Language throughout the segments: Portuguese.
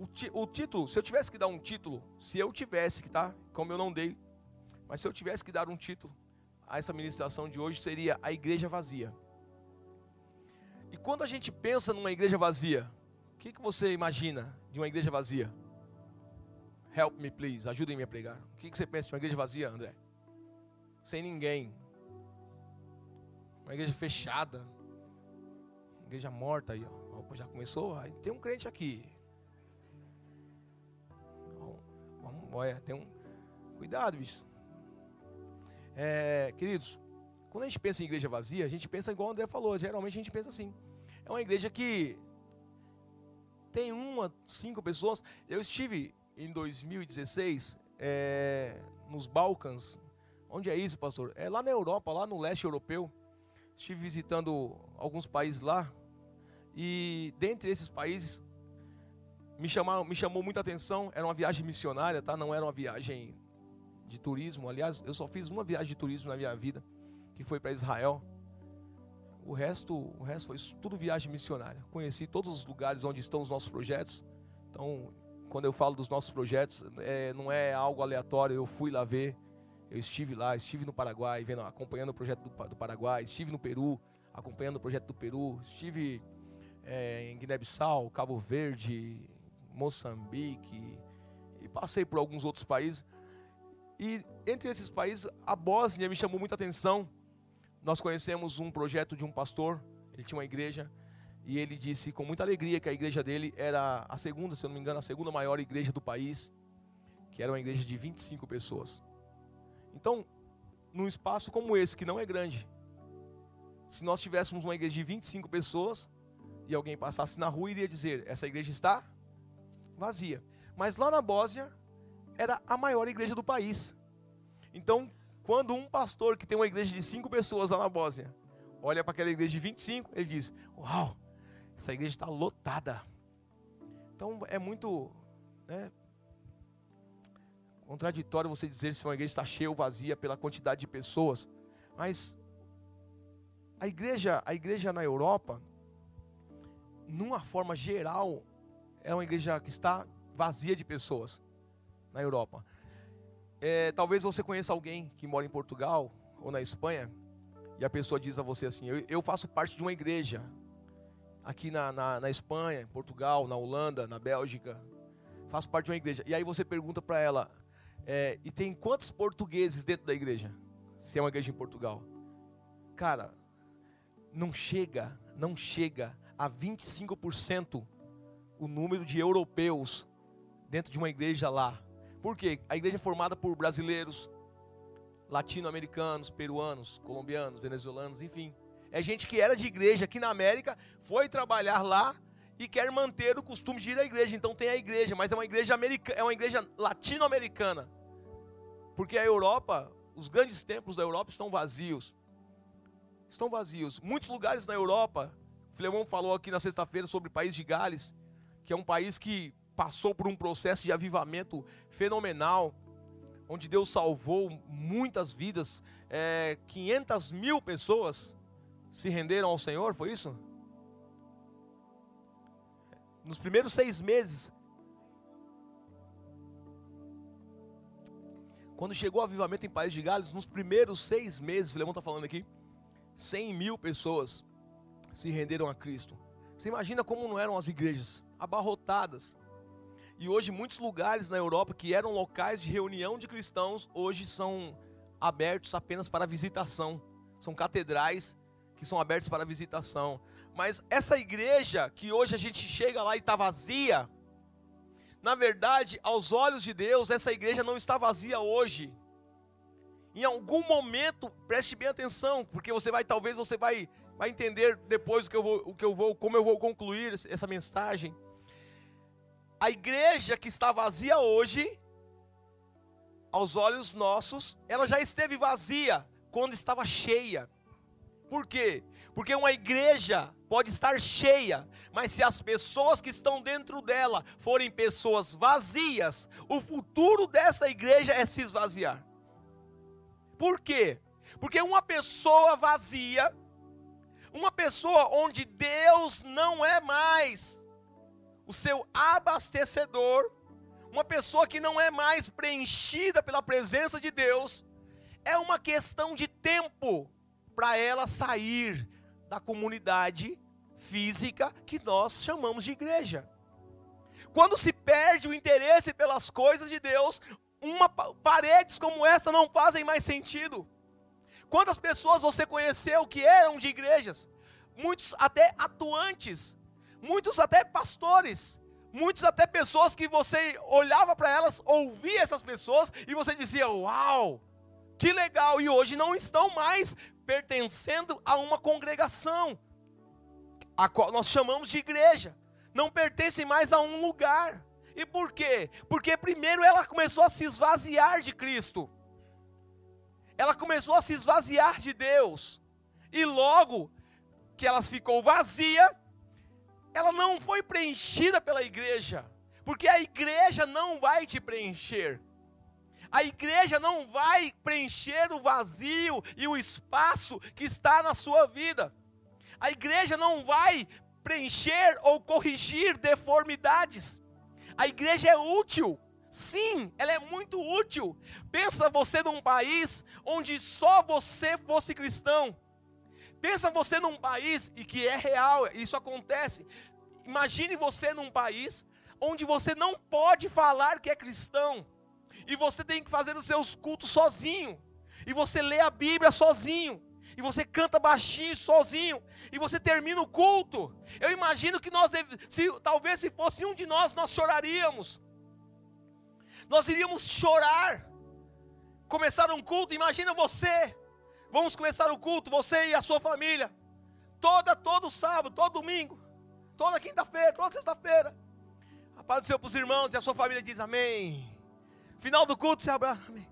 o, o título, se eu tivesse que dar um título, se eu tivesse que, tá? Como eu não dei, mas se eu tivesse que dar um título a essa ministração de hoje, seria A Igreja Vazia. E quando a gente pensa numa igreja vazia, o que, que você imagina de uma igreja vazia? Help me, please. Ajudem-me a pregar. O que, que você pensa de uma igreja vazia, André? Sem ninguém. Uma igreja fechada. Igreja morta aí, ó. Opa, já começou? Aí tem um crente aqui. Olha, tem um. Cuidado, bicho. É, queridos, quando a gente pensa em igreja vazia, a gente pensa igual o André falou. Geralmente a gente pensa assim. É uma igreja que tem uma, cinco pessoas. Eu estive em 2016 é, nos Balcãs. Onde é isso, pastor? É lá na Europa, lá no leste europeu. Estive visitando alguns países lá. E dentre esses países, me, chamaram, me chamou muita atenção. Era uma viagem missionária, tá? Não era uma viagem de turismo. Aliás, eu só fiz uma viagem de turismo na minha vida, que foi para Israel. O resto, o resto foi tudo viagem missionária. Conheci todos os lugares onde estão os nossos projetos. Então, quando eu falo dos nossos projetos, é, não é algo aleatório. Eu fui lá ver, eu estive lá, estive no Paraguai, vendo, acompanhando o projeto do, do Paraguai, estive no Peru, acompanhando o projeto do Peru, estive é, em Guiné-Bissau, Cabo Verde, Moçambique, e passei por alguns outros países. E entre esses países, a Bósnia me chamou muita atenção. Nós conhecemos um projeto de um pastor, ele tinha uma igreja, e ele disse com muita alegria que a igreja dele era a segunda, se eu não me engano, a segunda maior igreja do país, que era uma igreja de 25 pessoas. Então, num espaço como esse, que não é grande, se nós tivéssemos uma igreja de 25 pessoas e alguém passasse na rua, iria dizer: essa igreja está vazia. Mas lá na Bósnia, era a maior igreja do país. Então, quando um pastor que tem uma igreja de cinco pessoas lá na Bósnia, olha para aquela igreja de 25, ele diz: Uau, essa igreja está lotada. Então é muito né, contraditório você dizer se uma igreja está cheia ou vazia pela quantidade de pessoas. Mas a igreja, a igreja na Europa, numa forma geral, é uma igreja que está vazia de pessoas na Europa. É, talvez você conheça alguém que mora em Portugal ou na Espanha e a pessoa diz a você assim: Eu, eu faço parte de uma igreja aqui na, na, na, Espanha, Portugal, na Holanda, na Bélgica. Faço parte de uma igreja. E aí você pergunta para ela: é, E tem quantos portugueses dentro da igreja? Se é uma igreja em Portugal. Cara, não chega, não chega a 25% o número de europeus dentro de uma igreja lá. Por quê? A igreja é formada por brasileiros, latino-americanos, peruanos, colombianos, venezuelanos, enfim. É gente que era de igreja aqui na América, foi trabalhar lá e quer manter o costume de ir à igreja. Então tem a igreja, mas é uma igreja americana, é uma igreja latino-americana. Porque a Europa, os grandes templos da Europa estão vazios. Estão vazios. Muitos lugares na Europa, Flemão falou aqui na sexta-feira sobre o país de Gales, que é um país que passou por um processo de avivamento fenomenal, onde Deus salvou muitas vidas, é, 500 mil pessoas se renderam ao Senhor, foi isso? Nos primeiros seis meses, quando chegou o avivamento em País de Gales, nos primeiros seis meses, o Filemão está falando aqui, 100 mil pessoas se renderam a Cristo. Você imagina como não eram as igrejas abarrotadas. E hoje muitos lugares na Europa que eram locais de reunião de cristãos, hoje são abertos apenas para visitação. São catedrais que são abertos para visitação. Mas essa igreja que hoje a gente chega lá e está vazia, na verdade, aos olhos de Deus, essa igreja não está vazia hoje. Em algum momento, preste bem atenção, porque você vai, talvez você vai, vai entender depois o que eu vou, o que eu vou, como eu vou concluir essa mensagem a igreja que está vazia hoje, aos olhos nossos, ela já esteve vazia quando estava cheia. Por quê? Porque uma igreja pode estar cheia, mas se as pessoas que estão dentro dela forem pessoas vazias, o futuro dessa igreja é se esvaziar. Por quê? Porque uma pessoa vazia, uma pessoa onde Deus não é mais o seu abastecedor, uma pessoa que não é mais preenchida pela presença de Deus, é uma questão de tempo para ela sair da comunidade física que nós chamamos de igreja. Quando se perde o interesse pelas coisas de Deus, uma paredes como essa não fazem mais sentido. Quantas pessoas você conheceu que eram de igrejas? Muitos até atuantes, muitos até pastores, muitos até pessoas que você olhava para elas, ouvia essas pessoas e você dizia: "Uau! Que legal!" E hoje não estão mais pertencendo a uma congregação, a qual nós chamamos de igreja. Não pertencem mais a um lugar. E por quê? Porque primeiro ela começou a se esvaziar de Cristo. Ela começou a se esvaziar de Deus. E logo que ela ficou vazia, ela não foi preenchida pela igreja. Porque a igreja não vai te preencher. A igreja não vai preencher o vazio e o espaço que está na sua vida. A igreja não vai preencher ou corrigir deformidades. A igreja é útil. Sim, ela é muito útil. Pensa você num país onde só você fosse cristão. Pensa você num país e que é real, isso acontece. Imagine você num país onde você não pode falar que é cristão. E você tem que fazer os seus cultos sozinho. E você lê a Bíblia sozinho e você canta baixinho, sozinho, e você termina o culto. Eu imagino que nós, deve, se, talvez se fosse um de nós, nós choraríamos. Nós iríamos chorar. Começar um culto, imagina você. Vamos começar o culto, você e a sua família. Toda, todo sábado, todo domingo, toda quinta-feira, toda sexta-feira. A paz do Senhor para os irmãos e a sua família diz amém. Final do culto, se abraça. Amém.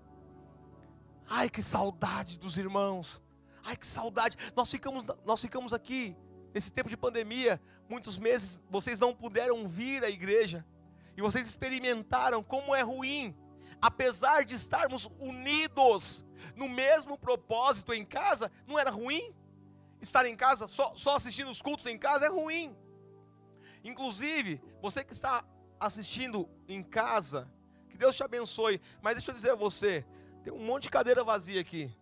Ai, que saudade dos irmãos. Ai, que saudade. Nós ficamos, nós ficamos aqui nesse tempo de pandemia, muitos meses, vocês não puderam vir à igreja. E vocês experimentaram como é ruim, apesar de estarmos unidos no mesmo propósito em casa, não era ruim? Estar em casa, só, só assistindo os cultos em casa é ruim. Inclusive, você que está assistindo em casa, que Deus te abençoe. Mas deixa eu dizer a você, tem um monte de cadeira vazia aqui.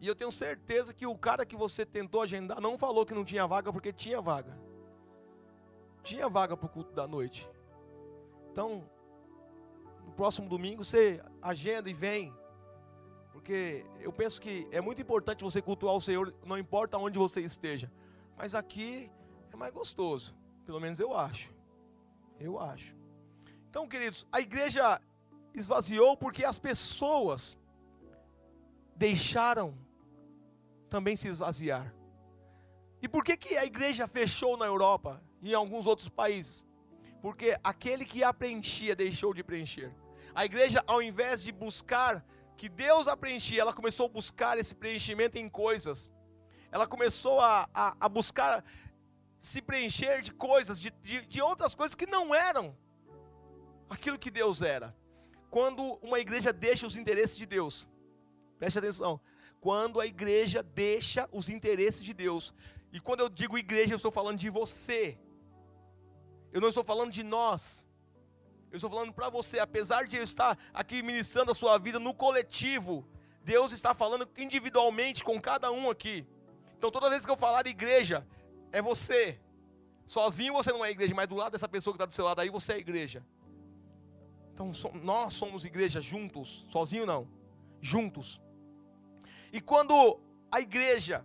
E eu tenho certeza que o cara que você tentou agendar não falou que não tinha vaga porque tinha vaga. Tinha vaga para o culto da noite. Então, no próximo domingo você agenda e vem. Porque eu penso que é muito importante você cultuar o Senhor, não importa onde você esteja. Mas aqui é mais gostoso. Pelo menos eu acho. Eu acho. Então, queridos, a igreja esvaziou porque as pessoas deixaram também se esvaziar. E por que, que a igreja fechou na Europa e em alguns outros países? Porque aquele que a preenchia deixou de preencher. A igreja, ao invés de buscar que Deus a preenchia, ela começou a buscar esse preenchimento em coisas. Ela começou a, a, a buscar se preencher de coisas, de, de, de outras coisas que não eram aquilo que Deus era. Quando uma igreja deixa os interesses de Deus, preste atenção, quando a igreja deixa os interesses de Deus. E quando eu digo igreja, eu estou falando de você. Eu não estou falando de nós. Eu estou falando para você, apesar de eu estar aqui ministrando a sua vida no coletivo, Deus está falando individualmente com cada um aqui. Então toda vez que eu falar igreja, é você. Sozinho você não é igreja, mas do lado dessa pessoa que está do seu lado aí, você é igreja. Então nós somos igreja juntos, sozinho não, juntos. E quando a igreja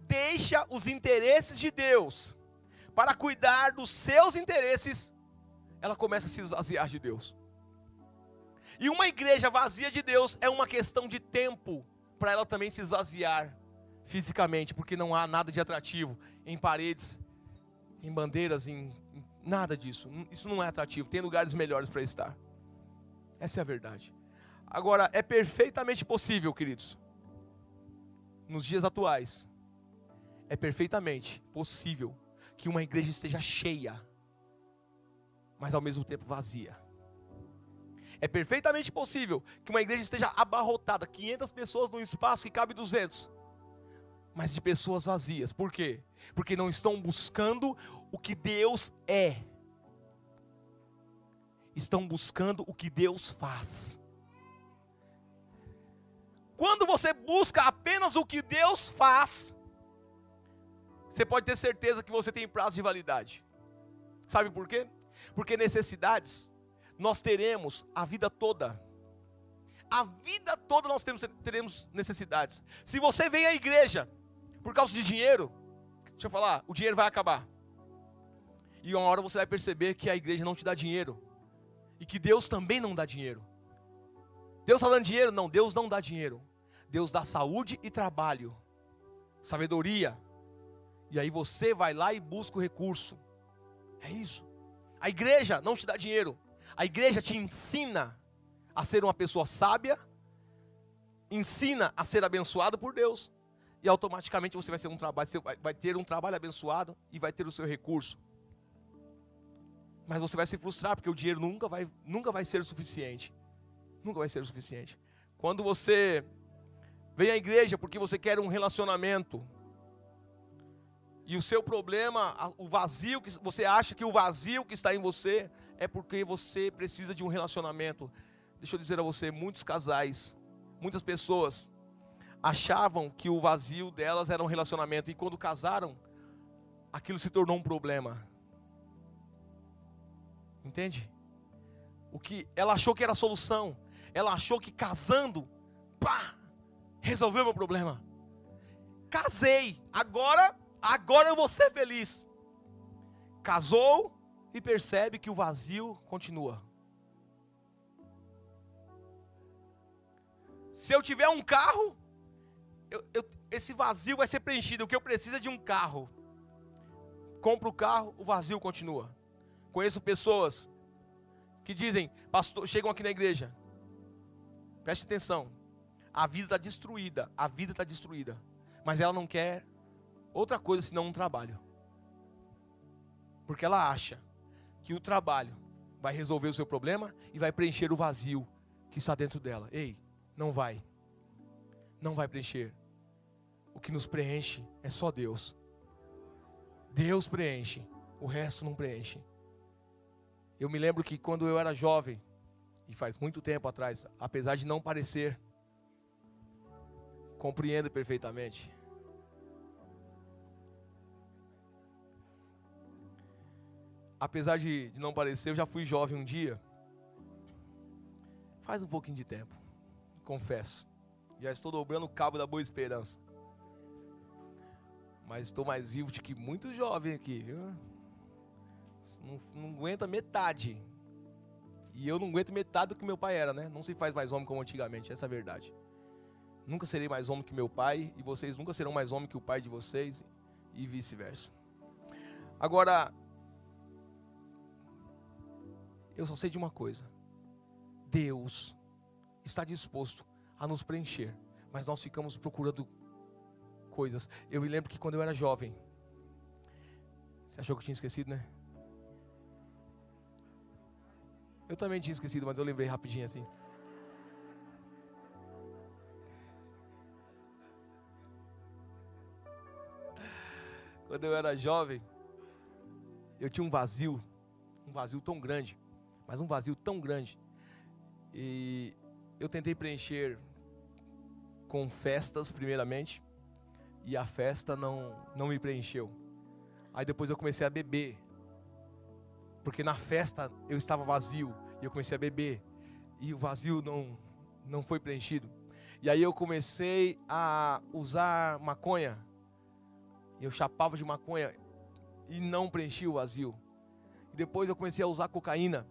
deixa os interesses de Deus para cuidar dos seus interesses, ela começa a se esvaziar de Deus. E uma igreja vazia de Deus é uma questão de tempo para ela também se esvaziar fisicamente, porque não há nada de atrativo em paredes, em bandeiras, em, nada disso. Isso não é atrativo, tem lugares melhores para estar. Essa é a verdade. Agora, é perfeitamente possível, queridos, nos dias atuais, é perfeitamente possível que uma igreja esteja cheia, mas ao mesmo tempo vazia. É perfeitamente possível que uma igreja esteja abarrotada, 500 pessoas num espaço que cabe 200, mas de pessoas vazias. Por quê? Porque não estão buscando o que Deus é, estão buscando o que Deus faz. Quando você busca apenas o que Deus faz, você pode ter certeza que você tem prazo de validade. Sabe por quê? Porque necessidades nós teremos a vida toda. A vida toda nós temos, teremos necessidades. Se você vem à igreja por causa de dinheiro, deixa eu falar, o dinheiro vai acabar. E uma hora você vai perceber que a igreja não te dá dinheiro. E que Deus também não dá dinheiro. Deus está dando dinheiro? Não, Deus não dá dinheiro. Deus dá saúde e trabalho, sabedoria. E aí você vai lá e busca o recurso. É isso. A igreja não te dá dinheiro. A igreja te ensina a ser uma pessoa sábia, ensina a ser abençoado por Deus. E automaticamente você vai, um trabalho, vai ter um trabalho abençoado e vai ter o seu recurso. Mas você vai se frustrar porque o dinheiro nunca vai, nunca vai ser o suficiente. Nunca vai ser suficiente. Quando você vem à igreja porque você quer um relacionamento, e o seu problema, o vazio que você acha que o vazio que está em você é porque você precisa de um relacionamento. Deixa eu dizer a você, muitos casais, muitas pessoas achavam que o vazio delas era um relacionamento e quando casaram, aquilo se tornou um problema. Entende? O que ela achou que era a solução, ela achou que casando, pá, resolveu meu problema. Casei, agora, agora eu vou ser feliz. Casou e percebe que o vazio continua. Se eu tiver um carro, eu, eu, esse vazio vai ser preenchido. O que eu preciso é de um carro. Compro o carro, o vazio continua. Conheço pessoas que dizem, pastor, chegam aqui na igreja. Preste atenção. A vida está destruída. A vida está destruída. Mas ela não quer outra coisa senão um trabalho. Porque ela acha que o trabalho vai resolver o seu problema e vai preencher o vazio que está dentro dela. Ei, não vai. Não vai preencher. O que nos preenche é só Deus. Deus preenche, o resto não preenche. Eu me lembro que quando eu era jovem, e faz muito tempo atrás, apesar de não parecer, compreendo perfeitamente. Apesar de, de não parecer, eu já fui jovem um dia. Faz um pouquinho de tempo, confesso. Já estou dobrando o cabo da boa esperança. Mas estou mais vivo do que muito jovem aqui, viu? Não, não aguenta metade. E eu não aguento metade do que meu pai era, né? Não se faz mais homem como antigamente, essa é a verdade. Nunca serei mais homem que meu pai, e vocês nunca serão mais homem que o pai de vocês, e vice-versa. Agora, eu só sei de uma coisa: Deus está disposto a nos preencher, mas nós ficamos procurando coisas. Eu me lembro que quando eu era jovem, você achou que eu tinha esquecido, né? Eu também tinha esquecido, mas eu lembrei rapidinho assim. Quando eu era jovem, eu tinha um vazio, um vazio tão grande, mas um vazio tão grande. E eu tentei preencher com festas, primeiramente, e a festa não, não me preencheu. Aí depois eu comecei a beber, porque na festa eu estava vazio, e eu comecei a beber, e o vazio não, não foi preenchido. E aí eu comecei a usar maconha, eu chapava de maconha, e não preenchia o vazio. E depois eu comecei a usar cocaína,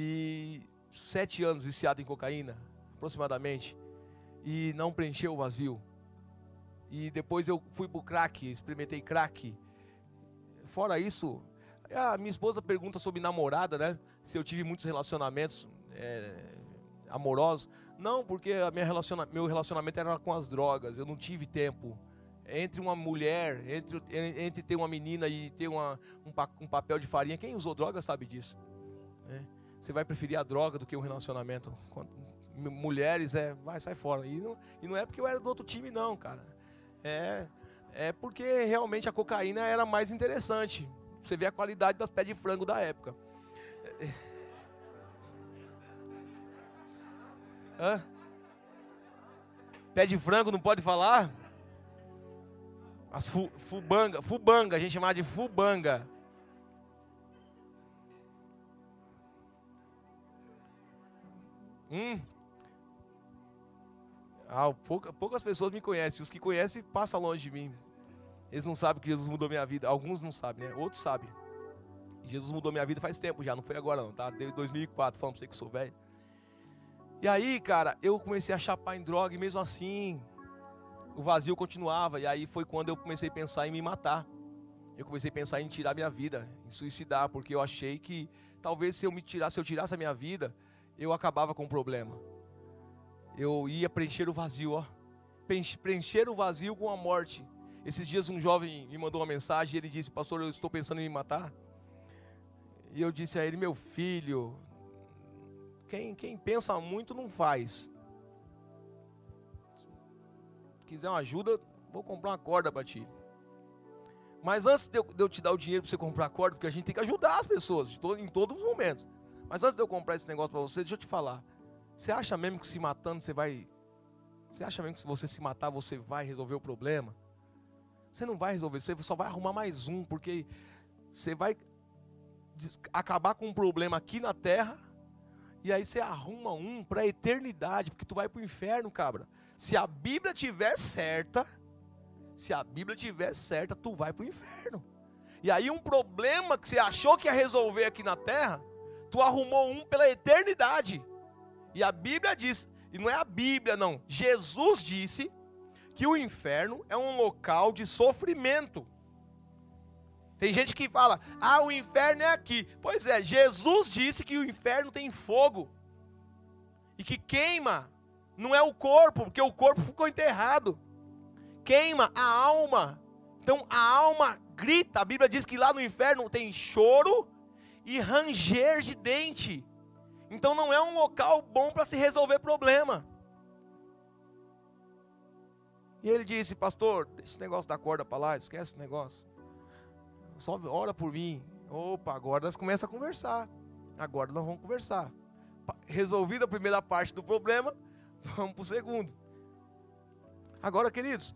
e sete anos viciado em cocaína, aproximadamente, e não preencheu o vazio. E depois eu fui pro crack, experimentei crack. Fora isso, a minha esposa pergunta sobre namorada, né? Se eu tive muitos relacionamentos é, amorosos. Não, porque relaciona meu relacionamento era com as drogas. Eu não tive tempo. Entre uma mulher, entre, entre ter uma menina e ter uma, um, um papel de farinha, quem usou droga sabe disso. Né? Você vai preferir a droga do que um relacionamento. Mulheres, é, vai, sai fora. E não, e não é porque eu era do outro time, não, cara. É, é porque realmente a cocaína era mais interessante. você ver a qualidade das pés de frango da época. Hã? Pé de frango não pode falar? As fu, fubanga, fubanga, a gente chama de fubanga. Hum. Ah, pouca, poucas pessoas me conhecem. Os que conhecem, passam longe de mim. Eles não sabem que Jesus mudou minha vida. Alguns não sabem, né? Outros sabem. Jesus mudou minha vida faz tempo já, não foi agora não, tá? Desde 2004, falando pra você que eu sou velho. E aí, cara, eu comecei a chapar em droga e mesmo assim, o vazio continuava. E aí foi quando eu comecei a pensar em me matar. Eu comecei a pensar em tirar minha vida, em suicidar, porque eu achei que talvez se eu me tirasse, se eu tirasse a minha vida, eu acabava com o problema. Eu ia preencher o vazio, ó. Preencher o vazio com a morte. Esses dias um jovem me mandou uma mensagem e ele disse: Pastor, eu estou pensando em me matar. E eu disse a ele: Meu filho, quem, quem pensa muito não faz. Se quiser uma ajuda, vou comprar uma corda para ti. Mas antes de eu, de eu, te dar o dinheiro para você comprar a corda, porque a gente tem que ajudar as pessoas em todos os momentos. Mas antes de eu comprar esse negócio para você, deixa eu te falar. Você acha mesmo que se matando você vai. Você acha mesmo que se você se matar você vai resolver o problema? Você não vai resolver, você só vai arrumar mais um, porque você vai acabar com um problema aqui na terra, e aí você arruma um para a eternidade, porque tu vai para o inferno, cabra. Se a Bíblia tiver certa, se a Bíblia tiver certa, tu vai para o inferno. E aí um problema que você achou que ia resolver aqui na terra, tu arrumou um pela eternidade. E a Bíblia diz, e não é a Bíblia não, Jesus disse que o inferno é um local de sofrimento. Tem gente que fala, ah, o inferno é aqui. Pois é, Jesus disse que o inferno tem fogo. E que queima, não é o corpo, porque o corpo ficou enterrado. Queima a alma. Então a alma grita. A Bíblia diz que lá no inferno tem choro e ranger de dente. Então não é um local bom para se resolver problema. E ele disse, pastor, esse negócio da corda para lá, esquece esse negócio. Só ora por mim. Opa, agora nós começamos a conversar. Agora nós vamos conversar. Resolvida a primeira parte do problema, vamos para o segundo. Agora, queridos,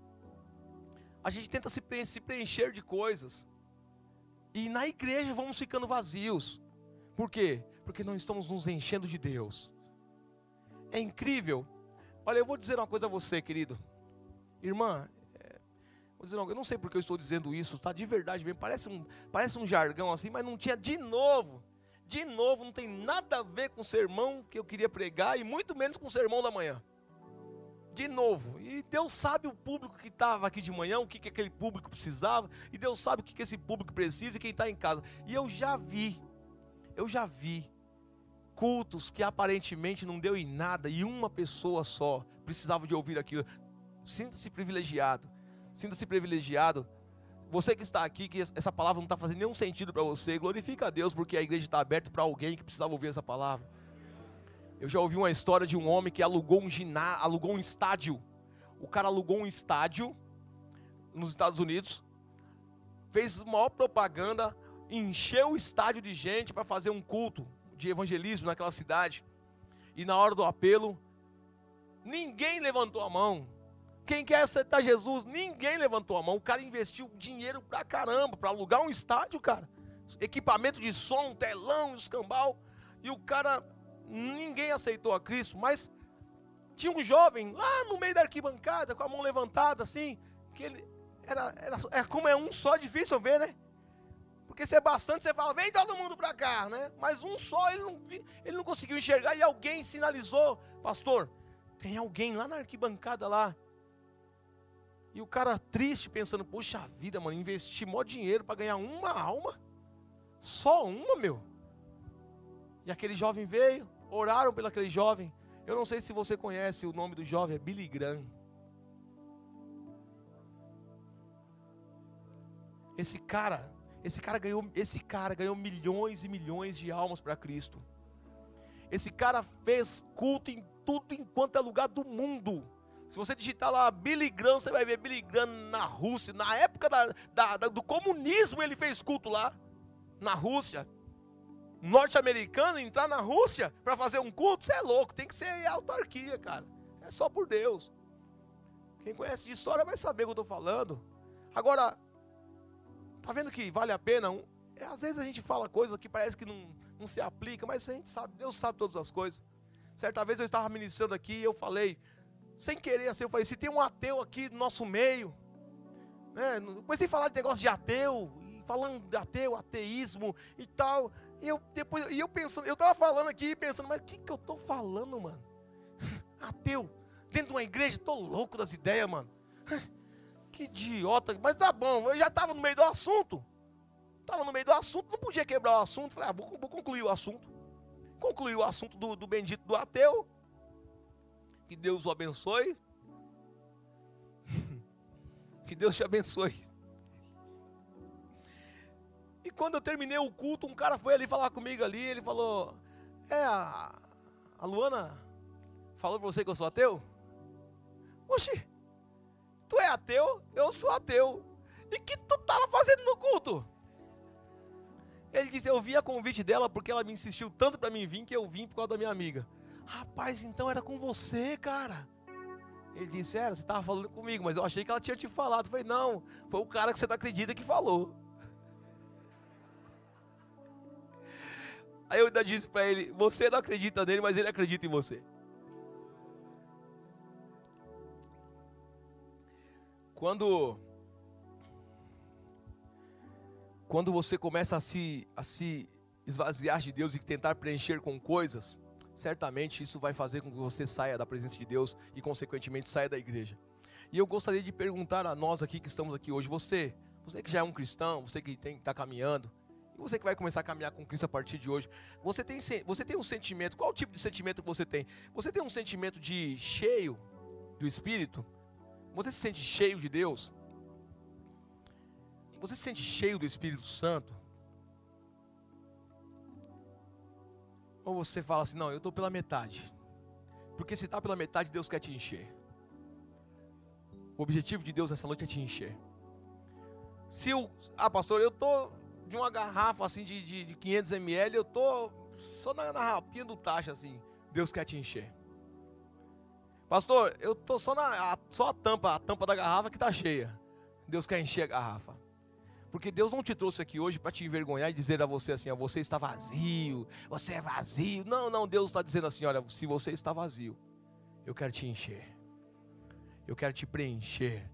a gente tenta se preencher de coisas e na igreja vamos ficando vazios. Por quê? Porque não estamos nos enchendo de Deus. É incrível. Olha, eu vou dizer uma coisa a você, querido. Irmã, é, vou dizer uma, eu não sei porque eu estou dizendo isso, tá? De verdade mesmo. Parece um, parece um jargão assim, mas não tinha de novo. De novo, não tem nada a ver com o sermão que eu queria pregar e muito menos com o sermão da manhã de novo. E Deus sabe o público que estava aqui de manhã, o que, que aquele público precisava, e Deus sabe o que, que esse público precisa e quem está em casa. E eu já vi, eu já vi cultos que aparentemente não deu em nada e uma pessoa só precisava de ouvir aquilo. Sinta-se privilegiado, sinta-se privilegiado. Você que está aqui, que essa palavra não está fazendo nenhum sentido para você, glorifica a Deus porque a igreja está aberta para alguém que precisava ouvir essa palavra. Eu já ouvi uma história de um homem que alugou um ginásio, alugou um estádio. O cara alugou um estádio nos Estados Unidos, fez maior propaganda, encheu o estádio de gente para fazer um culto de evangelismo naquela cidade. E na hora do apelo, ninguém levantou a mão. Quem quer aceitar Jesus? Ninguém levantou a mão. O cara investiu dinheiro pra caramba para alugar um estádio, cara. Equipamento de som, telão, escambau. E o cara ninguém aceitou a Cristo, mas tinha um jovem lá no meio da arquibancada, com a mão levantada assim, que ele era, era é como é um só, difícil ver, né? Porque se é bastante, você fala, vem todo mundo para cá, né? Mas um só, ele não, ele não conseguiu enxergar e alguém sinalizou, pastor, tem alguém lá na arquibancada lá. E o cara triste, pensando, poxa vida, mano, investir mó dinheiro para ganhar uma alma? Só uma, meu? E aquele jovem veio, oraram pelo aquele jovem. Eu não sei se você conhece o nome do jovem, é Billy Graham. Esse cara, esse cara ganhou, esse cara ganhou milhões e milhões de almas para Cristo. Esse cara fez culto em tudo enquanto é lugar do mundo. Se você digitar lá Billy Graham, você vai ver Billy Graham na Rússia. Na época da, da, da, do comunismo ele fez culto lá. na Rússia. Norte-americano entrar na Rússia para fazer um culto, você é louco, tem que ser autarquia, cara. É só por Deus. Quem conhece de história vai saber o que eu estou falando. Agora, tá vendo que vale a pena? É, às vezes a gente fala coisa que parece que não, não se aplica, mas a gente sabe, Deus sabe todas as coisas. Certa vez eu estava ministrando aqui e eu falei, sem querer assim, eu falei, se tem um ateu aqui no nosso meio, né? Comecei a falar de negócio de ateu, falando de ateu, ateísmo e tal. E eu depois, e eu pensando, eu estava falando aqui pensando, mas o que, que eu estou falando, mano? Ateu, dentro de uma igreja, estou louco das ideias, mano. Que idiota, mas tá bom, eu já estava no meio do assunto. Estava no meio do assunto, não podia quebrar o assunto. Falei, ah, vou, vou concluir o assunto. Concluí o assunto do, do bendito do ateu. Que Deus o abençoe. que Deus te abençoe. E quando eu terminei o culto, um cara foi ali falar comigo ali, ele falou: É, a, a Luana falou pra você que eu sou ateu? Oxi, tu é ateu? Eu sou ateu. E que tu tava fazendo no culto? Ele disse: Eu vi a convite dela porque ela me insistiu tanto para mim vir que eu vim por causa da minha amiga. Rapaz, então era com você, cara. Ele disse: Era, você estava falando comigo, mas eu achei que ela tinha te falado. Eu falei: Não, foi o cara que você não acredita que falou. Aí eu ainda disse para ele: Você não acredita nele, mas ele acredita em você. Quando quando você começa a se, a se esvaziar de Deus e tentar preencher com coisas, certamente isso vai fazer com que você saia da presença de Deus e, consequentemente, saia da igreja. E eu gostaria de perguntar a nós aqui que estamos aqui hoje, você, você que já é um cristão, você que está caminhando, você que vai começar a caminhar com Cristo a partir de hoje, você tem, você tem um sentimento, qual o tipo de sentimento que você tem? Você tem um sentimento de cheio do Espírito? Você se sente cheio de Deus? Você se sente cheio do Espírito Santo? Ou você fala assim, não, eu estou pela metade. Porque se está pela metade, Deus quer te encher. O objetivo de Deus nessa noite é te encher. Se eu, ah pastor, eu estou de uma garrafa assim de, de, de 500 ml, eu estou só na, na rapinha do taxa assim, Deus quer te encher. Pastor, eu estou só na a, só a tampa, a tampa da garrafa que está cheia. Deus quer encher a garrafa. Porque Deus não te trouxe aqui hoje para te envergonhar e dizer a você assim: ó, você está vazio, você é vazio. Não, não, Deus está dizendo assim: olha, se você está vazio, eu quero te encher, eu quero te preencher.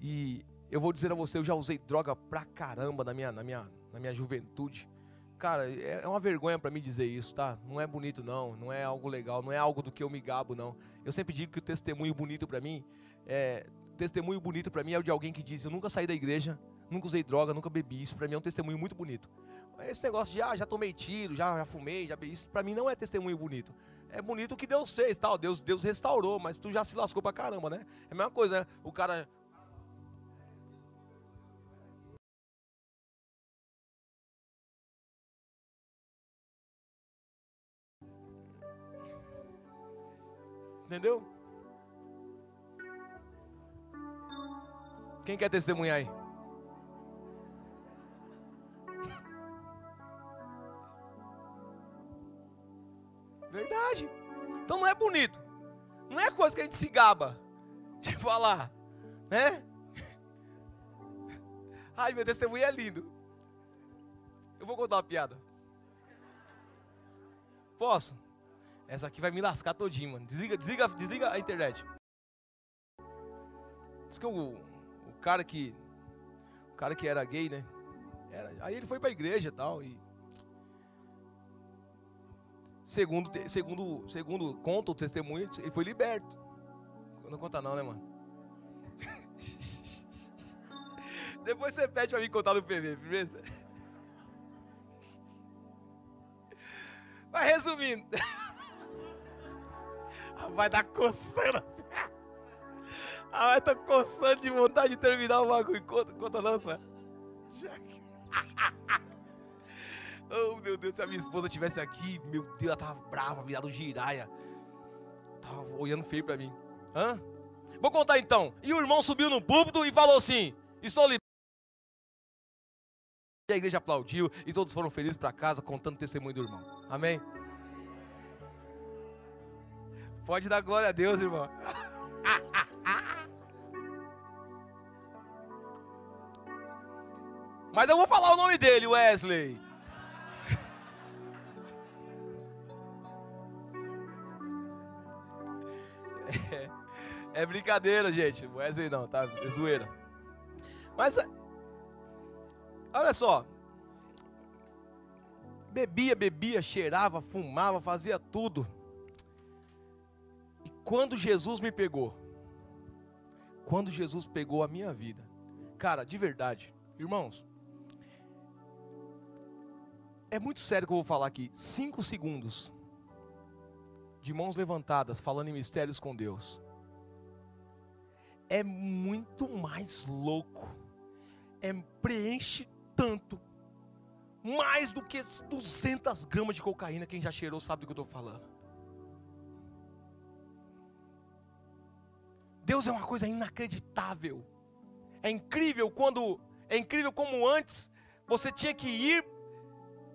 E eu vou dizer a você: eu já usei droga pra caramba na minha, na minha, na minha juventude. Cara, é, é uma vergonha para mim dizer isso, tá? Não é bonito, não. Não é algo legal, não é algo do que eu me gabo, não. Eu sempre digo que o testemunho bonito para mim é. testemunho bonito para mim é o de alguém que diz: Eu nunca saí da igreja, nunca usei droga, nunca bebi. Isso para mim é um testemunho muito bonito. Esse negócio de, ah, já tomei tiro, já, já fumei, já bebi, isso para mim não é testemunho bonito. É bonito o que Deus fez, tal, Deus, Deus restaurou, mas tu já se lascou pra caramba, né? É a mesma coisa, né? O cara Entendeu? Quem quer testemunhar aí? Verdade. Então não é bonito. Não é coisa que a gente se gaba de falar, né? Ai, meu testemunho é lindo. Eu vou contar uma piada. Posso? Essa aqui vai me lascar todinho, mano. Desliga, desliga, desliga a internet. Diz que o, o cara que. O cara que era gay, né? Era, aí ele foi pra igreja tal. E Segundo, segundo, segundo conta o testemunho, ele foi liberto. Não conta não, né, mano? Depois você pede pra mim contar no PV, beleza? Mas resumindo. Vai dar coçando. Ah, vai tá coçando de vontade de terminar o bagulho. Conta, conta Sam. Oh, meu Deus, se a minha esposa estivesse aqui, meu Deus, ela tava brava, virada giraia. Tava olhando feio pra mim. Hã? Vou contar então. E o irmão subiu no púlpito e falou assim: Estou liberto. a igreja aplaudiu e todos foram felizes para casa contando o testemunho do irmão. Amém? Pode dar glória a Deus, irmão. Mas eu vou falar o nome dele, Wesley. É, é brincadeira, gente. Wesley não, tá? É zoeira. Mas Olha só. Bebia, bebia, cheirava, fumava, fazia tudo. Quando Jesus me pegou, quando Jesus pegou a minha vida, cara, de verdade, irmãos, é muito sério que eu vou falar aqui. Cinco segundos de mãos levantadas, falando em mistérios com Deus, é muito mais louco. É preenche tanto. Mais do que 200 gramas de cocaína. Quem já cheirou sabe do que eu estou falando. Deus é uma coisa inacreditável. É incrível quando. É incrível como antes você tinha que ir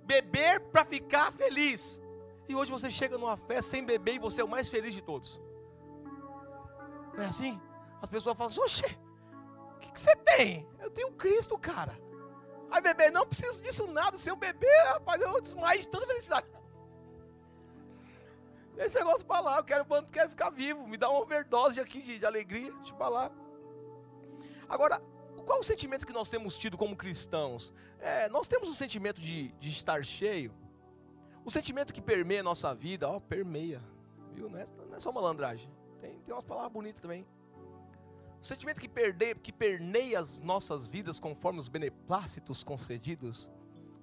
beber para ficar feliz. E hoje você chega numa festa sem beber e você é o mais feliz de todos. Não é assim? As pessoas falam: Oxe, o que, que você tem? Eu tenho Cristo, cara. Aí bebê, não preciso disso nada. Se eu beber, rapaz, eu desmaio de tanta felicidade. Esse negócio para lá, eu quero, quero ficar vivo. Me dá uma overdose aqui de, de alegria, deixa eu falar. Agora, qual o sentimento que nós temos tido como cristãos? É, nós temos o sentimento de, de estar cheio. O sentimento que permeia a nossa vida, ó, permeia. Viu? Não é, não é só malandragem. Tem, tem umas palavras bonitas também. O sentimento que, perde, que perneia as nossas vidas conforme os beneplácitos concedidos.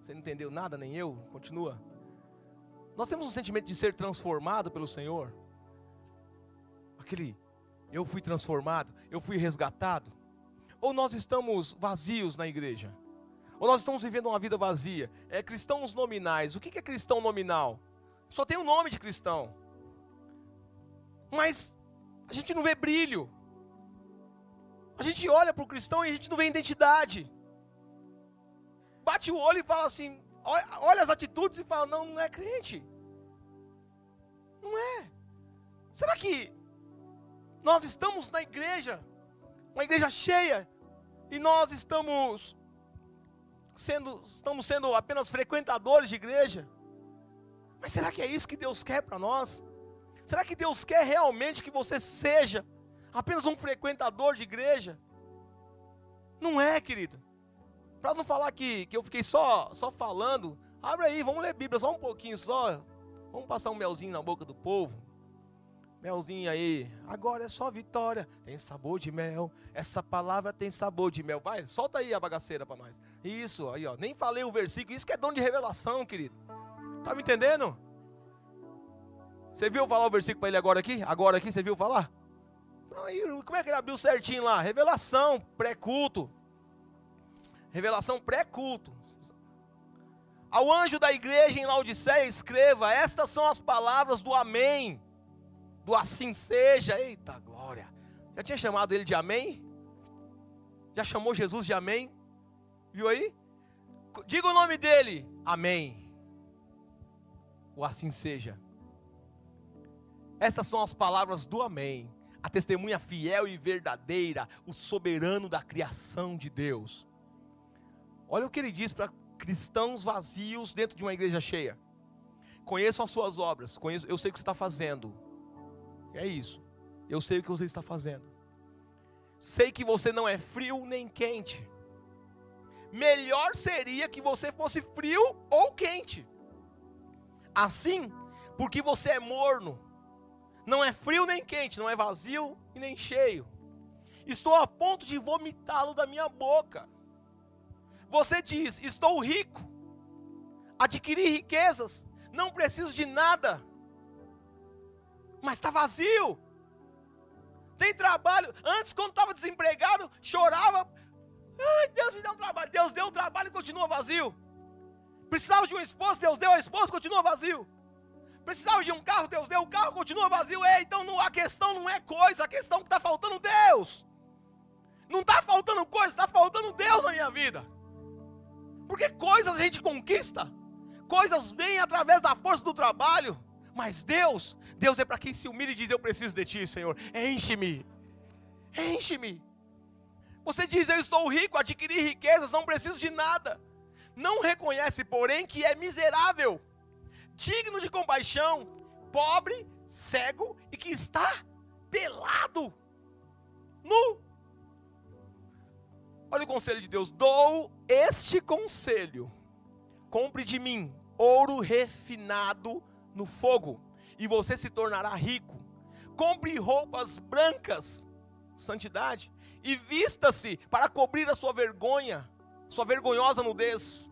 Você não entendeu nada, nem eu? Continua. Nós temos um sentimento de ser transformado pelo Senhor. Aquele, eu fui transformado, eu fui resgatado. Ou nós estamos vazios na igreja? Ou nós estamos vivendo uma vida vazia? É cristãos nominais. O que é cristão nominal? Só tem o nome de cristão. Mas a gente não vê brilho. A gente olha para o cristão e a gente não vê identidade. Bate o olho e fala assim, olha, as atitudes e fala, não, não é crente. Não é. Será que nós estamos na igreja, uma igreja cheia, e nós estamos sendo, estamos sendo apenas frequentadores de igreja? Mas será que é isso que Deus quer para nós? Será que Deus quer realmente que você seja apenas um frequentador de igreja. Não é, querido. Para não falar que, que eu fiquei só, só falando, abre aí, vamos ler Bíblia só um pouquinho só. Vamos passar um melzinho na boca do povo. Melzinho aí. Agora é só vitória. Tem sabor de mel. Essa palavra tem sabor de mel. Vai, solta aí a bagaceira para nós. Isso, aí ó. Nem falei o versículo. Isso que é dom de revelação, querido. Tá me entendendo? Você viu falar o versículo para ele agora aqui? Agora aqui, você viu falar? Aí, como é que ele abriu certinho lá? Revelação, pré-culto. Revelação pré-culto. Ao anjo da igreja em Laodiceia, escreva: Estas são as palavras do Amém, do assim seja. Eita glória! Já tinha chamado ele de Amém? Já chamou Jesus de Amém? Viu aí? Diga o nome dele: Amém. O assim seja. Essas são as palavras do Amém a testemunha fiel e verdadeira, o soberano da criação de Deus. Olha o que ele diz para cristãos vazios dentro de uma igreja cheia. Conheço as suas obras, conheço, eu sei o que você está fazendo. É isso. Eu sei o que você está fazendo. Sei que você não é frio nem quente. Melhor seria que você fosse frio ou quente. Assim, porque você é morno não é frio nem quente, não é vazio e nem cheio. Estou a ponto de vomitá-lo da minha boca. Você diz: Estou rico, adquiri riquezas, não preciso de nada, mas está vazio. Tem trabalho. Antes, quando estava desempregado, chorava. Ai, Deus me dá um trabalho. Deus deu um trabalho e continua vazio. Precisava de uma esposa, Deus deu a esposa, continua vazio. Precisava de um carro, Deus deu, o carro continua vazio. Ei, então não, a questão não é coisa, a questão é que está faltando Deus. Não está faltando coisa, está faltando Deus na minha vida. Porque coisas a gente conquista, coisas vêm através da força do trabalho, mas Deus, Deus é para quem se humilha e diz: Eu preciso de ti, Senhor, enche-me, enche-me. Você diz: Eu estou rico, adquiri riquezas, não preciso de nada. Não reconhece, porém, que é miserável, digno de compaixão, pobre, cego e que está pelado, nu. Olha o conselho de Deus: dou este conselho, compre de mim ouro refinado no fogo, e você se tornará rico. Compre roupas brancas, santidade, e vista-se para cobrir a sua vergonha, sua vergonhosa nudez.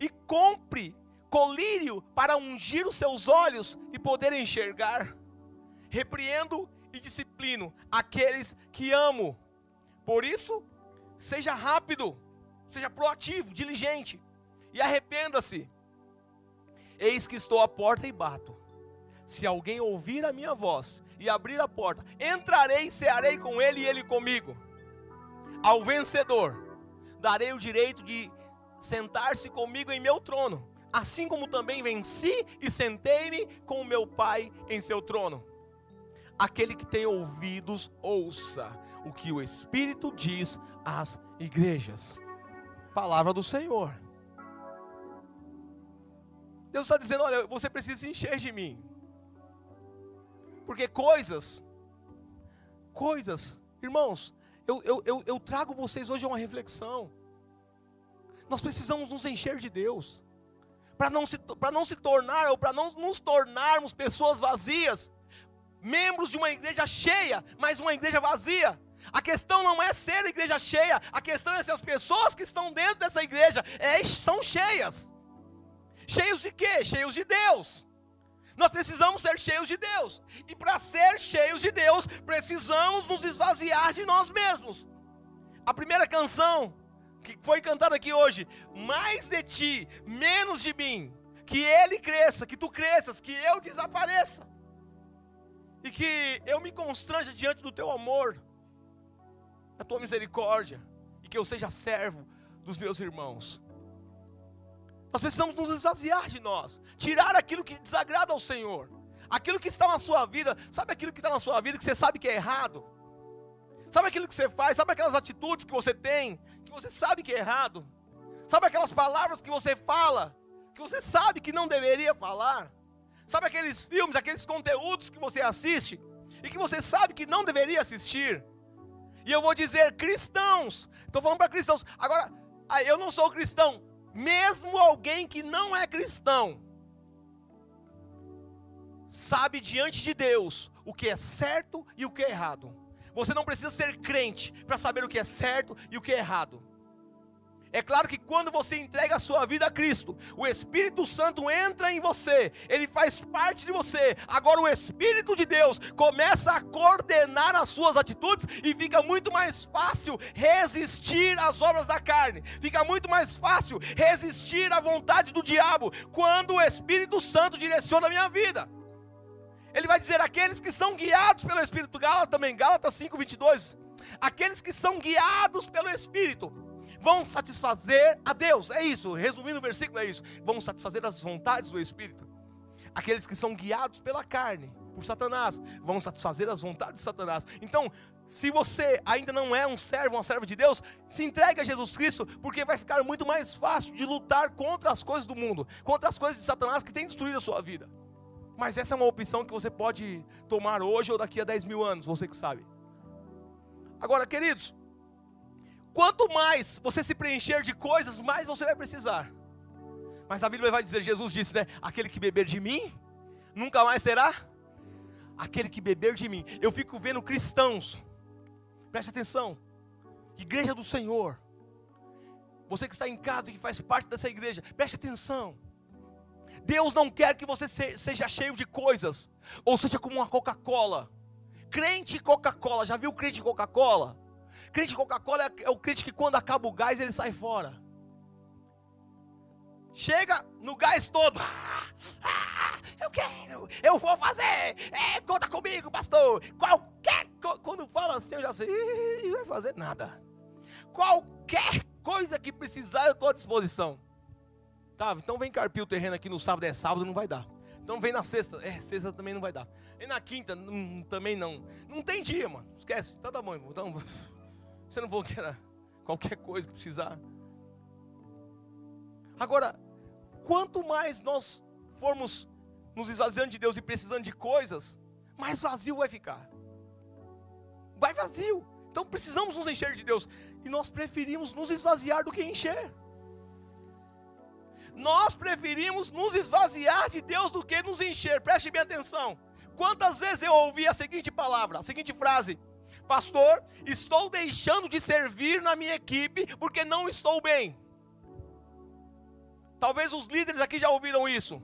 E compre colírio para ungir os seus olhos e poder enxergar. Repreendo e disciplino aqueles que amo. Por isso, seja rápido, seja proativo, diligente e arrependa-se. Eis que estou à porta e bato. Se alguém ouvir a minha voz e abrir a porta, entrarei e cearei com ele e ele comigo. Ao vencedor, darei o direito de sentar-se comigo em meu trono, assim como também venci e sentei-me com meu Pai em seu trono. Aquele que tem ouvidos, ouça o que o Espírito diz às igrejas. Palavra do Senhor. Deus está dizendo: olha, você precisa se encher de mim. Porque coisas, coisas, irmãos, eu, eu, eu, eu trago vocês hoje a uma reflexão. Nós precisamos nos encher de Deus. Para não, se, não se tornar, ou para não nos tornarmos pessoas vazias, membros de uma igreja cheia, mas uma igreja vazia. A questão não é ser igreja cheia, a questão é se as pessoas que estão dentro dessa igreja é, são cheias. Cheios de quê? Cheios de Deus. Nós precisamos ser cheios de Deus. E para ser cheios de Deus, precisamos nos esvaziar de nós mesmos. A primeira canção que foi cantada aqui hoje, mais de ti, menos de mim, que ele cresça, que tu cresças, que eu desapareça. E que eu me constranja diante do teu amor, da tua misericórdia, e que eu seja servo dos meus irmãos. Nós precisamos nos esvaziar de nós, tirar aquilo que desagrada ao Senhor, aquilo que está na sua vida, sabe aquilo que está na sua vida que você sabe que é errado? Sabe aquilo que você faz, sabe aquelas atitudes que você tem, que você sabe que é errado? Sabe aquelas palavras que você fala, que você sabe que não deveria falar? Sabe aqueles filmes, aqueles conteúdos que você assiste e que você sabe que não deveria assistir? E eu vou dizer cristãos, estou falando para cristãos, agora, eu não sou cristão, mesmo alguém que não é cristão, sabe diante de Deus o que é certo e o que é errado. Você não precisa ser crente para saber o que é certo e o que é errado. É claro que quando você entrega a sua vida a Cristo, o Espírito Santo entra em você, ele faz parte de você. Agora o Espírito de Deus começa a coordenar as suas atitudes e fica muito mais fácil resistir às obras da carne. Fica muito mais fácil resistir à vontade do diabo quando o Espírito Santo direciona a minha vida. Ele vai dizer: aqueles que são guiados pelo Espírito, Gálatas também, Gálatas 5, 22. Aqueles que são guiados pelo Espírito vão satisfazer a Deus. É isso, resumindo o versículo, é isso. Vão satisfazer as vontades do Espírito. Aqueles que são guiados pela carne, por Satanás, vão satisfazer as vontades de Satanás. Então, se você ainda não é um servo, uma serva de Deus, se entregue a Jesus Cristo, porque vai ficar muito mais fácil de lutar contra as coisas do mundo, contra as coisas de Satanás que tem destruído a sua vida. Mas essa é uma opção que você pode tomar hoje ou daqui a 10 mil anos, você que sabe. Agora, queridos, Quanto mais você se preencher de coisas, mais você vai precisar. Mas a Bíblia vai dizer, Jesus disse, né? Aquele que beber de mim, nunca mais terá. Aquele que beber de mim. Eu fico vendo cristãos. Preste atenção. Igreja do Senhor. Você que está em casa e que faz parte dessa igreja, preste atenção. Deus não quer que você seja cheio de coisas, ou seja como uma Coca-Cola. Crente Coca-Cola, já viu crente Coca-Cola? Crente Coca-Cola é o crente que quando acaba o gás ele sai fora. Chega no gás todo. Ah, ah, eu quero, eu vou fazer. É, conta comigo, pastor. Qualquer quando fala assim, eu já sei, não vai fazer nada. Qualquer coisa que precisar, eu estou à disposição. Tá, então vem carpir o terreno aqui no sábado, é sábado, não vai dar. Então vem na sexta, é, sexta também não vai dar. E na quinta, hum, também não. Não tem dia, mano. Esquece, tá, tá bom. Então, você não falou que era qualquer coisa que precisar. Agora, quanto mais nós formos nos esvaziando de Deus e precisando de coisas, mais vazio vai ficar. Vai vazio. Então precisamos nos encher de Deus. E nós preferimos nos esvaziar do que encher. Nós preferimos nos esvaziar de Deus do que nos encher. Preste bem atenção. Quantas vezes eu ouvi a seguinte palavra, a seguinte frase: Pastor, estou deixando de servir na minha equipe porque não estou bem. Talvez os líderes aqui já ouviram isso.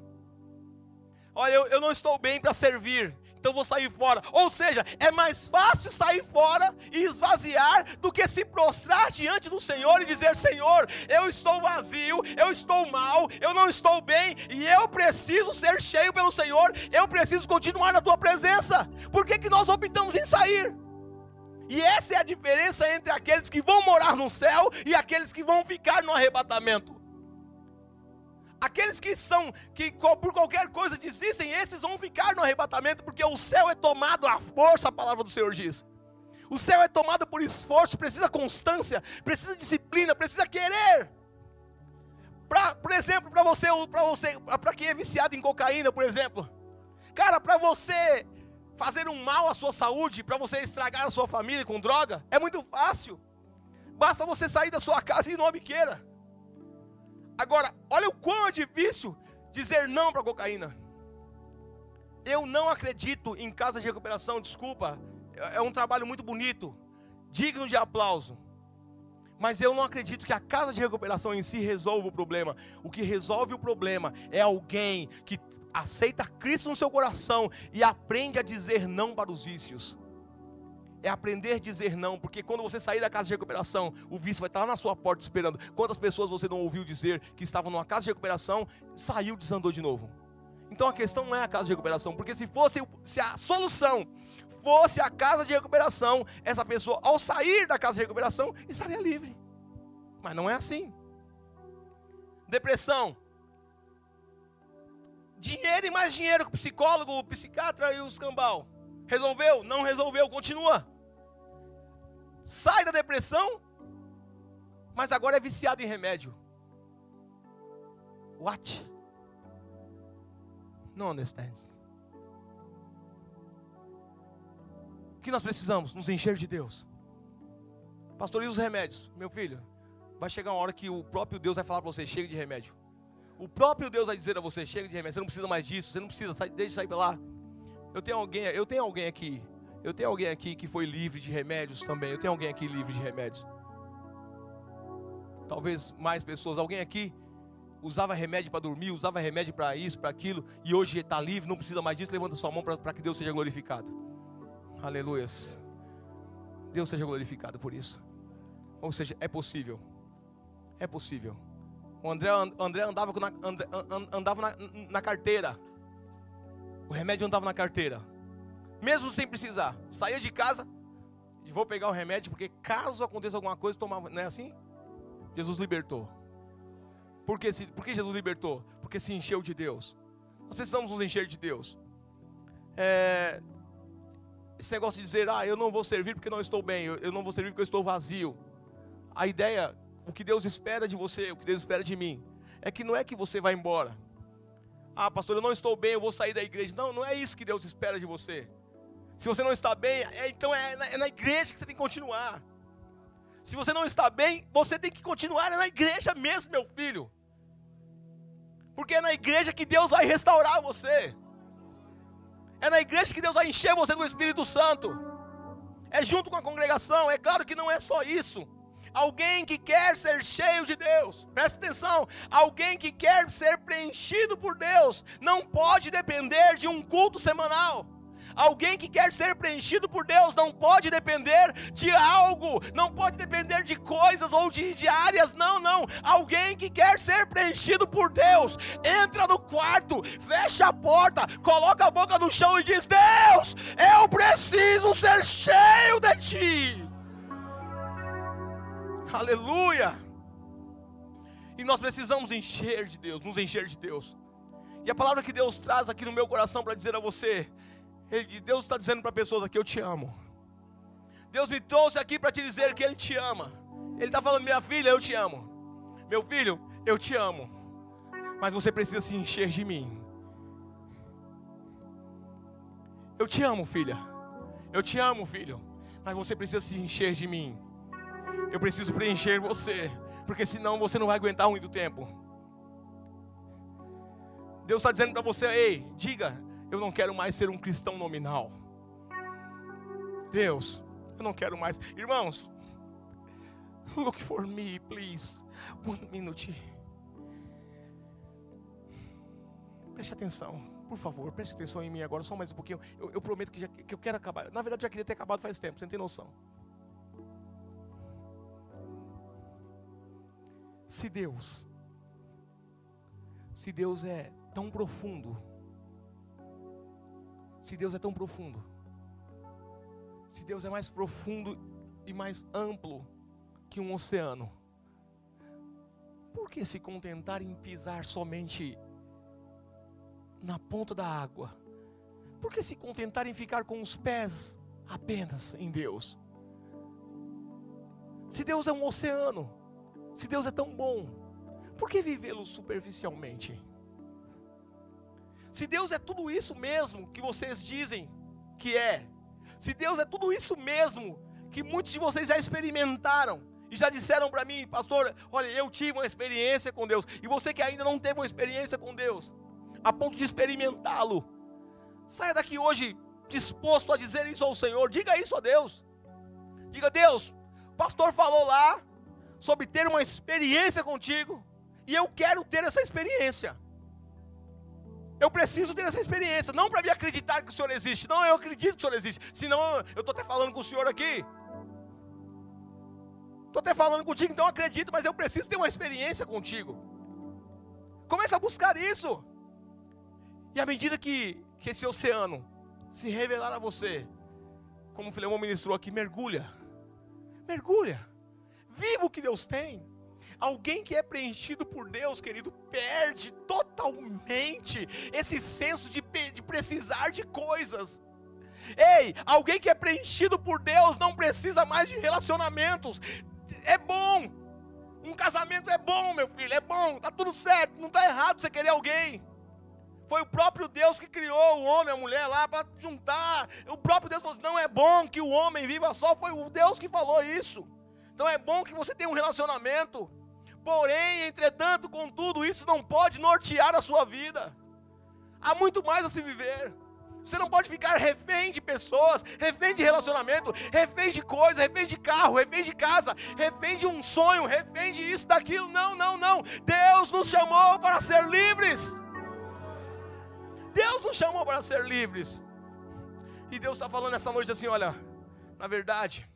Olha, eu, eu não estou bem para servir então vou sair fora. Ou seja, é mais fácil sair fora e esvaziar do que se prostrar diante do Senhor e dizer: Senhor, eu estou vazio, eu estou mal, eu não estou bem e eu preciso ser cheio pelo Senhor, eu preciso continuar na tua presença. Por que, que nós optamos em sair? E essa é a diferença entre aqueles que vão morar no céu e aqueles que vão ficar no arrebatamento. Aqueles que são, que por qualquer coisa desistem, esses vão ficar no arrebatamento, porque o céu é tomado à força, a palavra do Senhor diz. O céu é tomado por esforço, precisa constância, precisa disciplina, precisa querer. Pra, por exemplo, para você, para você, para quem é viciado em cocaína, por exemplo, cara, para você fazer um mal à sua saúde, para você estragar a sua família com droga, é muito fácil. Basta você sair da sua casa e ir no queira. Agora, olha o quão é difícil dizer não para cocaína. Eu não acredito em casa de recuperação, desculpa. É um trabalho muito bonito, digno de aplauso. Mas eu não acredito que a casa de recuperação em si resolva o problema. O que resolve o problema é alguém que aceita Cristo no seu coração e aprende a dizer não para os vícios é aprender a dizer não, porque quando você sair da casa de recuperação, o vício vai estar lá na sua porta esperando. Quantas pessoas você não ouviu dizer que estavam numa casa de recuperação, saiu, desandou de novo? Então a questão não é a casa de recuperação, porque se fosse se a solução fosse a casa de recuperação, essa pessoa ao sair da casa de recuperação estaria livre. Mas não é assim. Depressão. Dinheiro e mais dinheiro com psicólogo, psiquiatra e os cambal. Resolveu? Não resolveu, continua. Sai da depressão, mas agora é viciado em remédio. What? Não understand. O que nós precisamos? Nos encher de Deus. Pastor, e os remédios? Meu filho, vai chegar uma hora que o próprio Deus vai falar para você: chega de remédio. O próprio Deus vai dizer a você: chega de remédio, você não precisa mais disso, você não precisa, sai, deixa sair para lá. Eu tenho alguém, eu tenho alguém aqui. Eu tenho alguém aqui que foi livre de remédios também. Eu tenho alguém aqui livre de remédios. Talvez mais pessoas. Alguém aqui usava remédio para dormir, usava remédio para isso, para aquilo, e hoje está livre, não precisa mais disso. Levanta sua mão para que Deus seja glorificado. Aleluias. Deus seja glorificado por isso. Ou seja, é possível. É possível. O André, André andava, na, André, andava na, na carteira. O remédio estava na carteira. Mesmo sem precisar. Saía de casa e vou pegar o remédio, porque caso aconteça alguma coisa, tomava. Não é assim? Jesus libertou. Por que, se, por que Jesus libertou? Porque se encheu de Deus. Nós precisamos nos encher de Deus. É, esse negócio de dizer, ah, eu não vou servir porque não estou bem, eu, eu não vou servir porque eu estou vazio. A ideia, o que Deus espera de você, o que Deus espera de mim, é que não é que você vai embora. Ah, pastor, eu não estou bem, eu vou sair da igreja. Não, não é isso que Deus espera de você. Se você não está bem, é, então é na, é na igreja que você tem que continuar. Se você não está bem, você tem que continuar é na igreja mesmo, meu filho. Porque é na igreja que Deus vai restaurar você. É na igreja que Deus vai encher você do Espírito Santo. É junto com a congregação. É claro que não é só isso. Alguém que quer ser cheio de Deus, presta atenção, alguém que quer ser preenchido por Deus, não pode depender de um culto semanal. Alguém que quer ser preenchido por Deus não pode depender de algo, não pode depender de coisas ou de, de áreas, não, não. Alguém que quer ser preenchido por Deus, entra no quarto, fecha a porta, coloca a boca no chão e diz: Deus, eu preciso ser cheio de Ti. Aleluia! E nós precisamos encher de Deus, nos encher de Deus. E a palavra que Deus traz aqui no meu coração para dizer a você, ele, Deus está dizendo para pessoas aqui: Eu te amo. Deus me trouxe aqui para te dizer que Ele te ama. Ele está falando: Minha filha, eu te amo. Meu filho, eu te amo. Mas você precisa se encher de mim. Eu te amo, filha. Eu te amo, filho. Mas você precisa se encher de mim. Eu preciso preencher você. Porque senão você não vai aguentar muito tempo. Deus está dizendo para você: ei, diga, eu não quero mais ser um cristão nominal. Deus, eu não quero mais. Irmãos, look for me, please. One minute. Preste atenção. Por favor, preste atenção em mim agora, só mais um pouquinho. Eu, eu prometo que, já, que eu quero acabar. Na verdade, já queria ter acabado faz tempo, você não tem noção. Se Deus, se Deus é tão profundo, se Deus é tão profundo, se Deus é mais profundo e mais amplo que um oceano, por que se contentar em pisar somente na ponta da água? Por que se contentar em ficar com os pés apenas em Deus? Se Deus é um oceano, se Deus é tão bom, por que vivê-lo superficialmente? Se Deus é tudo isso mesmo que vocês dizem que é, se Deus é tudo isso mesmo que muitos de vocês já experimentaram e já disseram para mim, pastor, olha, eu tive uma experiência com Deus, e você que ainda não teve uma experiência com Deus, a ponto de experimentá-lo. Saia daqui hoje disposto a dizer isso ao Senhor. Diga isso a Deus. Diga, Deus, pastor falou lá sobre ter uma experiência contigo. E eu quero ter essa experiência. Eu preciso ter essa experiência. Não para me acreditar que o Senhor existe. Não, eu acredito que o Senhor existe. Senão eu estou até falando com o Senhor aqui. Estou até falando contigo, então eu acredito, mas eu preciso ter uma experiência contigo. Comece a buscar isso. E à medida que, que esse oceano se revelar a você, como o Filemão ministrou aqui, mergulha. Mergulha. Viva o que Deus tem. Alguém que é preenchido por Deus, querido, perde totalmente esse senso de, de precisar de coisas. Ei, alguém que é preenchido por Deus não precisa mais de relacionamentos. É bom. Um casamento é bom, meu filho, é bom, tá tudo certo, não tá errado você querer alguém. Foi o próprio Deus que criou o homem, a mulher lá para juntar. O próprio Deus falou: assim, não é bom que o homem viva só. Foi o Deus que falou isso. Então é bom que você tenha um relacionamento. Porém, entretanto, contudo, isso não pode nortear a sua vida. Há muito mais a se viver. Você não pode ficar refém de pessoas, refém de relacionamento, refém de coisa, refém de carro, refém de casa, refém de um sonho, refém de isso, daquilo. Não, não, não. Deus nos chamou para ser livres. Deus nos chamou para ser livres. E Deus está falando essa noite assim: olha, na verdade,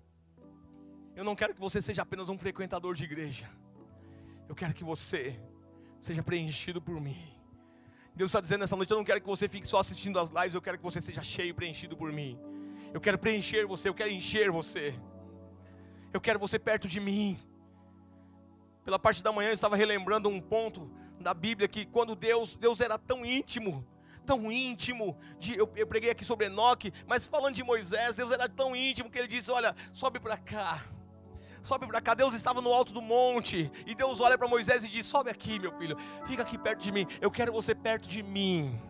eu não quero que você seja apenas um frequentador de igreja. Eu quero que você seja preenchido por mim. Deus está dizendo nessa noite: eu não quero que você fique só assistindo as lives, eu quero que você seja cheio e preenchido por mim. Eu quero preencher você, eu quero encher você. Eu quero você perto de mim. Pela parte da manhã eu estava relembrando um ponto da Bíblia que quando Deus, Deus era tão íntimo tão íntimo. De, eu, eu preguei aqui sobre Enoque, mas falando de Moisés, Deus era tão íntimo que ele disse: Olha, sobe para cá. Sobe para cá, Deus estava no alto do monte, e Deus olha para Moisés e diz: Sobe aqui, meu filho, fica aqui perto de mim, eu quero você perto de mim.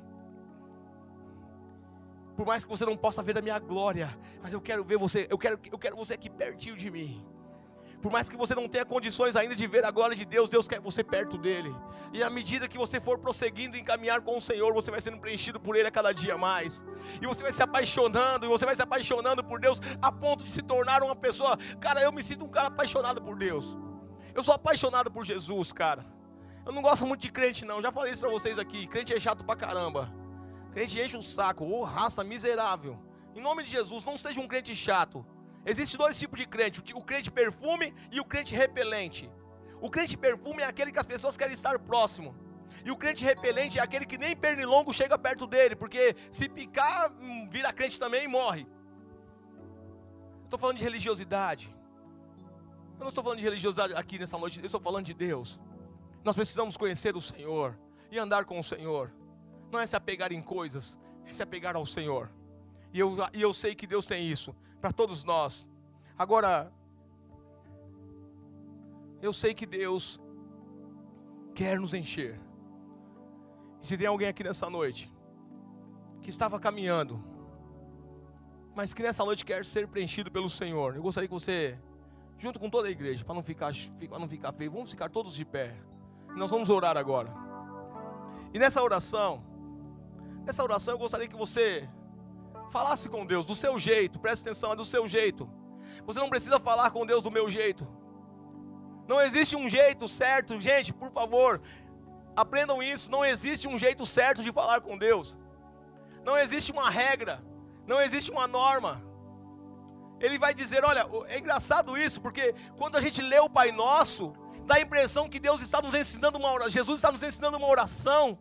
Por mais que você não possa ver a minha glória, mas eu quero ver você, eu quero, eu quero você aqui pertinho de mim. Por mais que você não tenha condições ainda de ver a glória de Deus, Deus quer você perto dele. E à medida que você for prosseguindo em caminhar com o Senhor, você vai sendo preenchido por Ele a cada dia mais. E você vai se apaixonando, e você vai se apaixonando por Deus a ponto de se tornar uma pessoa. Cara, eu me sinto um cara apaixonado por Deus. Eu sou apaixonado por Jesus, cara. Eu não gosto muito de crente, não. Já falei isso pra vocês aqui. Crente é chato pra caramba. Crente enche o saco. Ô, oh, raça miserável. Em nome de Jesus, não seja um crente chato. Existem dois tipos de crente: o crente perfume e o crente repelente. O crente perfume é aquele que as pessoas querem estar próximo. E o crente repelente é aquele que nem pernilongo chega perto dele, porque se picar, hum, vira crente também e morre. Estou falando de religiosidade. Eu não estou falando de religiosidade aqui nessa noite, eu estou falando de Deus. Nós precisamos conhecer o Senhor e andar com o Senhor. Não é se apegar em coisas, é se apegar ao Senhor. E eu, e eu sei que Deus tem isso para todos nós. Agora, eu sei que Deus quer nos encher. E se tem alguém aqui nessa noite que estava caminhando, mas que nessa noite quer ser preenchido pelo Senhor, eu gostaria que você, junto com toda a igreja, para não ficar, para não ficar feio, vamos ficar todos de pé. Nós vamos orar agora. E nessa oração, nessa oração eu gostaria que você falasse com Deus do seu jeito, preste atenção, é do seu jeito. Você não precisa falar com Deus do meu jeito. Não existe um jeito certo, gente, por favor, aprendam isso. Não existe um jeito certo de falar com Deus. Não existe uma regra, não existe uma norma. Ele vai dizer: olha, é engraçado isso, porque quando a gente lê o Pai Nosso, dá a impressão que Deus está nos ensinando uma oração, Jesus está nos ensinando uma oração.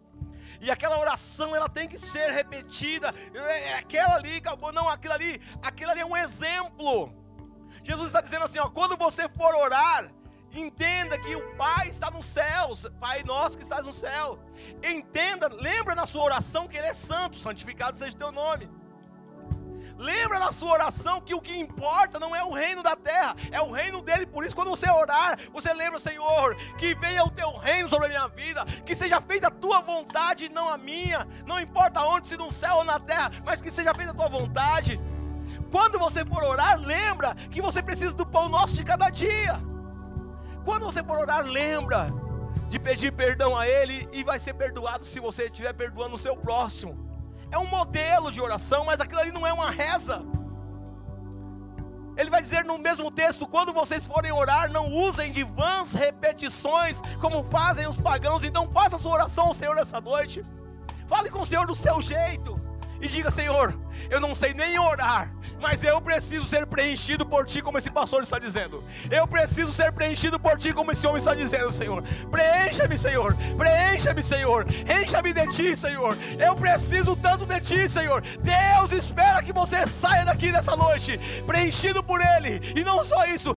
E aquela oração ela tem que ser repetida. É, é aquela ali, acabou, não, aquilo ali, aquilo ali é um exemplo. Jesus está dizendo assim, ó, quando você for orar, Entenda que o Pai está nos céus, Pai nosso que estás no céu. Entenda, lembra na sua oração que Ele é santo, santificado seja o teu nome. Lembra na sua oração que o que importa não é o reino da terra, é o reino dele. Por isso, quando você orar, você lembra, Senhor, que venha o teu reino sobre a minha vida, que seja feita a tua vontade e não a minha. Não importa onde, se no céu ou na terra, mas que seja feita a tua vontade. Quando você for orar, lembra que você precisa do pão nosso de cada dia. Quando você for orar, lembra de pedir perdão a Ele e vai ser perdoado se você estiver perdoando o seu próximo. É um modelo de oração, mas aquilo ali não é uma reza. Ele vai dizer no mesmo texto: quando vocês forem orar, não usem de vãs repetições, como fazem os pagãos. Então, faça a sua oração ao Senhor nessa noite. Fale com o Senhor do seu jeito e diga: Senhor, eu não sei nem orar, mas eu preciso ser preenchido por Ti, como esse pastor está dizendo. Eu preciso ser preenchido por Ti, como esse homem está dizendo, Senhor. Preencha-me, Senhor. Preencha-me, Senhor. Encha-me de Ti, Senhor. Eu preciso tanto de Ti, Senhor. Deus espera que você saia daqui nessa noite, preenchido por Ele. E não só isso,